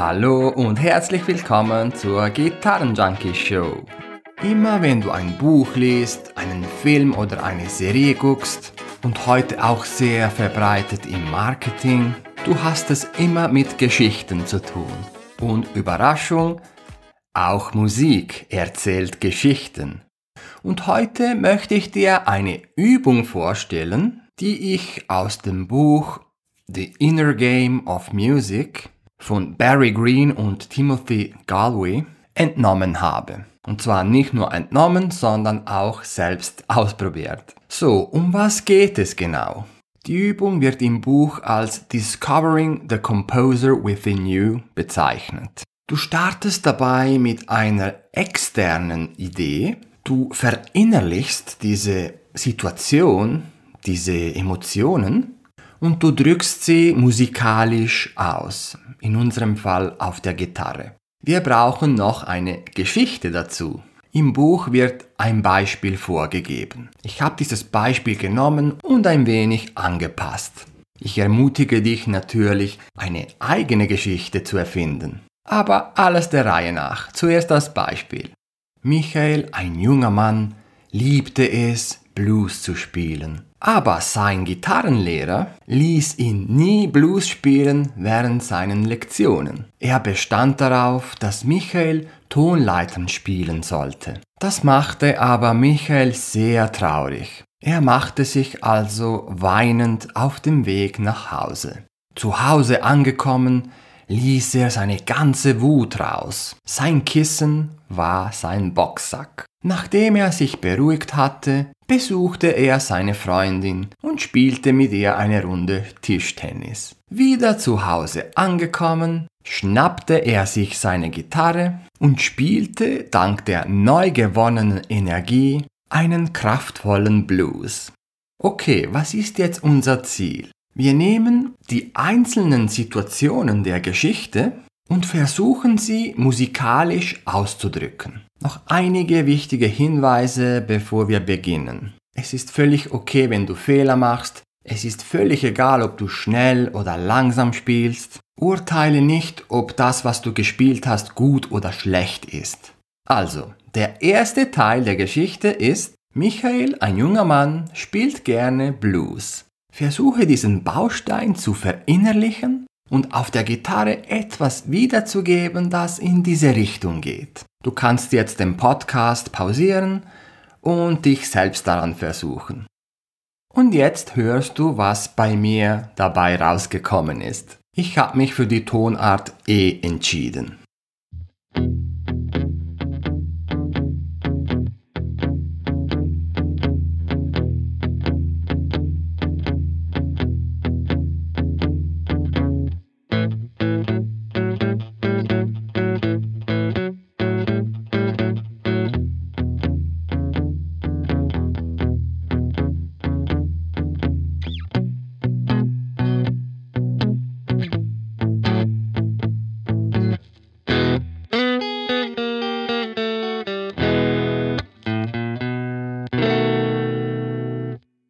Hallo und herzlich willkommen zur Gitarrenjunkie Show. Immer wenn du ein Buch liest, einen Film oder eine Serie guckst und heute auch sehr verbreitet im Marketing, du hast es immer mit Geschichten zu tun. Und Überraschung, auch Musik erzählt Geschichten. Und heute möchte ich dir eine Übung vorstellen, die ich aus dem Buch The Inner Game of Music von Barry Green und Timothy Galway entnommen habe. Und zwar nicht nur entnommen, sondern auch selbst ausprobiert. So, um was geht es genau? Die Übung wird im Buch als Discovering the Composer Within You bezeichnet. Du startest dabei mit einer externen Idee, du verinnerlichst diese Situation, diese Emotionen und du drückst sie musikalisch aus, in unserem Fall auf der Gitarre. Wir brauchen noch eine Geschichte dazu. Im Buch wird ein Beispiel vorgegeben. Ich habe dieses Beispiel genommen und ein wenig angepasst. Ich ermutige dich natürlich, eine eigene Geschichte zu erfinden. Aber alles der Reihe nach. Zuerst das Beispiel. Michael, ein junger Mann, liebte es, Blues zu spielen. Aber sein Gitarrenlehrer ließ ihn nie Blues spielen während seinen Lektionen. Er bestand darauf, dass Michael Tonleitern spielen sollte. Das machte aber Michael sehr traurig. Er machte sich also weinend auf dem Weg nach Hause. Zu Hause angekommen, ließ er seine ganze Wut raus. Sein Kissen war sein Boxsack. Nachdem er sich beruhigt hatte, besuchte er seine Freundin und spielte mit ihr eine Runde Tischtennis. Wieder zu Hause angekommen, schnappte er sich seine Gitarre und spielte dank der neu gewonnenen Energie einen kraftvollen Blues. Okay, was ist jetzt unser Ziel? Wir nehmen die einzelnen Situationen der Geschichte und versuchen sie musikalisch auszudrücken. Noch einige wichtige Hinweise, bevor wir beginnen. Es ist völlig okay, wenn du Fehler machst. Es ist völlig egal, ob du schnell oder langsam spielst. Urteile nicht, ob das, was du gespielt hast, gut oder schlecht ist. Also, der erste Teil der Geschichte ist, Michael, ein junger Mann, spielt gerne Blues. Versuche diesen Baustein zu verinnerlichen und auf der Gitarre etwas wiederzugeben, das in diese Richtung geht. Du kannst jetzt den Podcast pausieren und dich selbst daran versuchen. Und jetzt hörst du, was bei mir dabei rausgekommen ist. Ich habe mich für die Tonart E entschieden.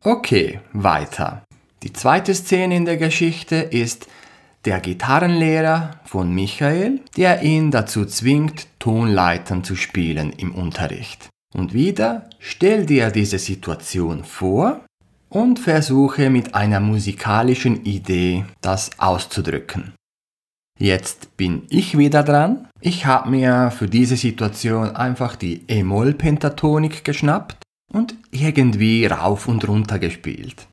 Okay, weiter. Die zweite Szene in der Geschichte ist der Gitarrenlehrer von Michael, der ihn dazu zwingt, Tonleitern zu spielen im Unterricht. Und wieder stell dir diese Situation vor und versuche mit einer musikalischen Idee das auszudrücken. Jetzt bin ich wieder dran. Ich habe mir für diese Situation einfach die E-Moll-Pentatonik geschnappt und irgendwie rauf und runter gespielt.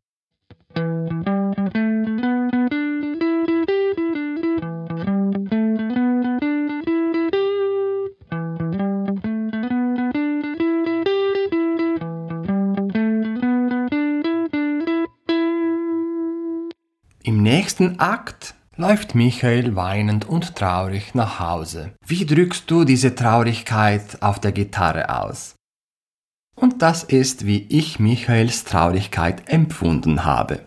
Im nächsten Akt läuft Michael weinend und traurig nach Hause. Wie drückst du diese Traurigkeit auf der Gitarre aus? Und das ist, wie ich Michaels Traurigkeit empfunden habe.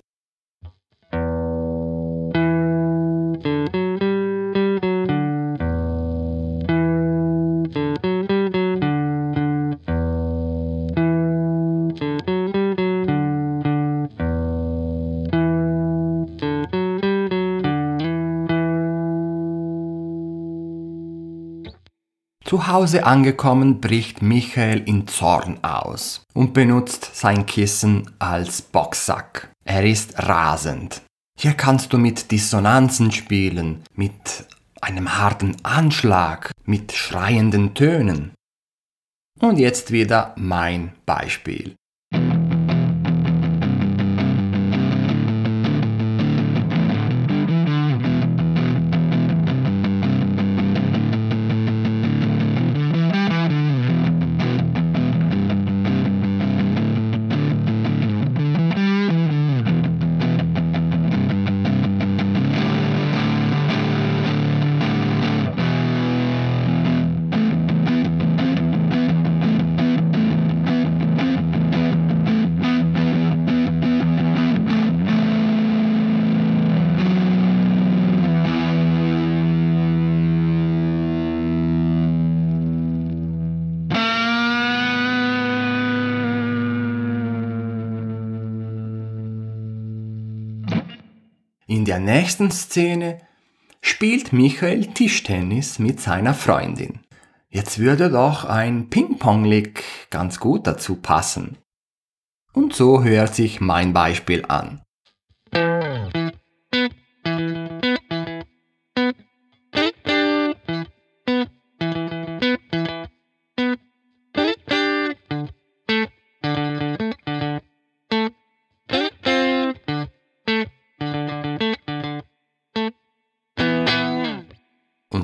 Zu Hause angekommen bricht Michael in Zorn aus und benutzt sein Kissen als Boxsack. Er ist rasend. Hier kannst du mit Dissonanzen spielen, mit einem harten Anschlag, mit schreienden Tönen. Und jetzt wieder mein Beispiel. In der nächsten Szene spielt Michael Tischtennis mit seiner Freundin. Jetzt würde doch ein Ping-Pong-Lick ganz gut dazu passen. Und so hört sich mein Beispiel an.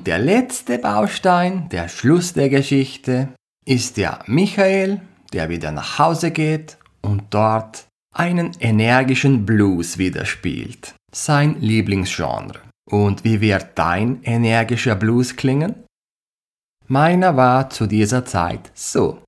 Der letzte Baustein, der Schluss der Geschichte, ist der Michael, der wieder nach Hause geht und dort einen energischen Blues widerspielt. Sein Lieblingsgenre. Und wie wird dein energischer Blues klingen? Meiner war zu dieser Zeit so.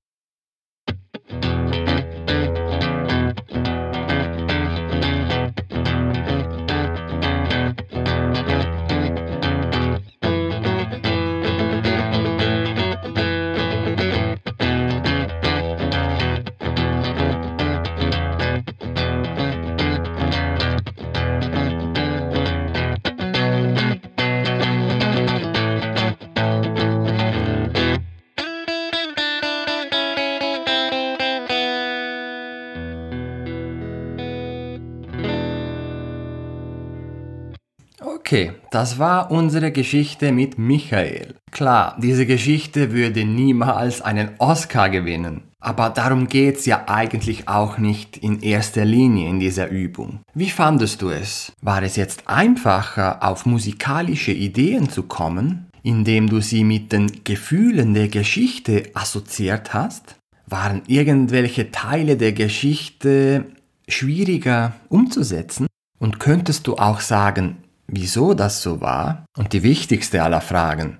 Okay, das war unsere Geschichte mit Michael. Klar, diese Geschichte würde niemals einen Oscar gewinnen. Aber darum geht's ja eigentlich auch nicht in erster Linie in dieser Übung. Wie fandest du es? War es jetzt einfacher, auf musikalische Ideen zu kommen, indem du sie mit den Gefühlen der Geschichte assoziiert hast? Waren irgendwelche Teile der Geschichte schwieriger umzusetzen? Und könntest du auch sagen, wieso das so war und die wichtigste aller Fragen.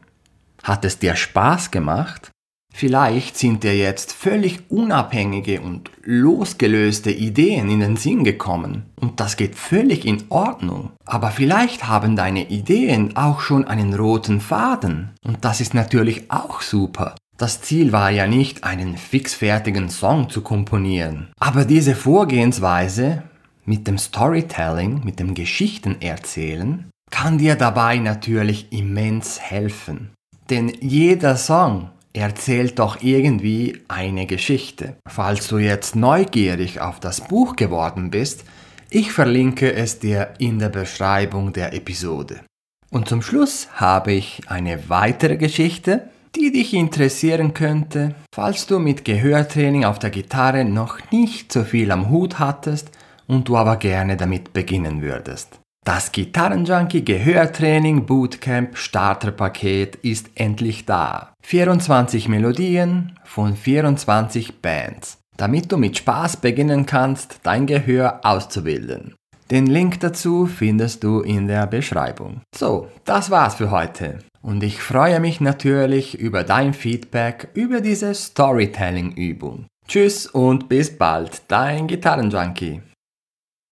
Hat es dir Spaß gemacht? Vielleicht sind dir jetzt völlig unabhängige und losgelöste Ideen in den Sinn gekommen und das geht völlig in Ordnung. Aber vielleicht haben deine Ideen auch schon einen roten Faden und das ist natürlich auch super. Das Ziel war ja nicht, einen fixfertigen Song zu komponieren. Aber diese Vorgehensweise mit dem Storytelling, mit dem Geschichtenerzählen, kann dir dabei natürlich immens helfen. Denn jeder Song erzählt doch irgendwie eine Geschichte. Falls du jetzt neugierig auf das Buch geworden bist, ich verlinke es dir in der Beschreibung der Episode. Und zum Schluss habe ich eine weitere Geschichte, die dich interessieren könnte, falls du mit Gehörtraining auf der Gitarre noch nicht so viel am Hut hattest und du aber gerne damit beginnen würdest. Das Gitarrenjunkie Gehörtraining Bootcamp Starterpaket ist endlich da. 24 Melodien von 24 Bands, damit du mit Spaß beginnen kannst, dein Gehör auszubilden. Den Link dazu findest du in der Beschreibung. So, das war's für heute. Und ich freue mich natürlich über dein Feedback über diese Storytelling-Übung. Tschüss und bis bald, dein Gitarrenjunkie.